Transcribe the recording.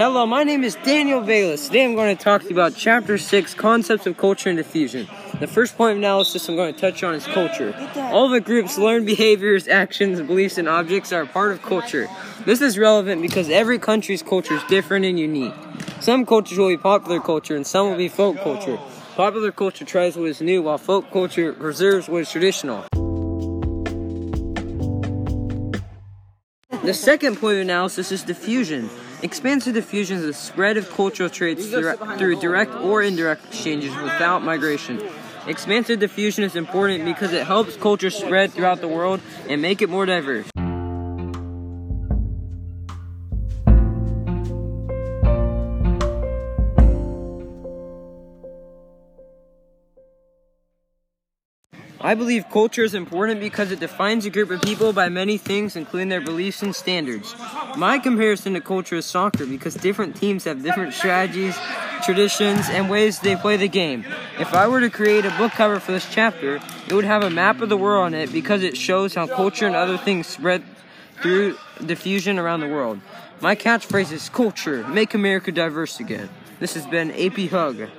Hello, my name is Daniel Bayless. Today I'm going to talk to you about Chapter 6 Concepts of Culture and Diffusion. The first point of analysis I'm going to touch on is culture. All the group's learned behaviors, actions, beliefs, and objects are part of culture. This is relevant because every country's culture is different and unique. Some cultures will be popular culture and some will be folk culture. Popular culture tries what is new, while folk culture preserves what is traditional. The second point of analysis is diffusion. Expansive diffusion is the spread of cultural traits through, direct or indirect exchanges without migration. Expansive diffusion is important because it helps culture spread throughout the world and make it more diverse. I believe culture is important because it defines a group of people by many things, including their beliefs and standards. My comparison to culture is soccer because different teams have different strategies, traditions, and ways they play the game. If I were to create a book cover for this chapter, it would have a map of the world on it because it shows how culture and other things spread through diffusion around the world. My catchphrase is culture, make America diverse again. This has been AP Hug.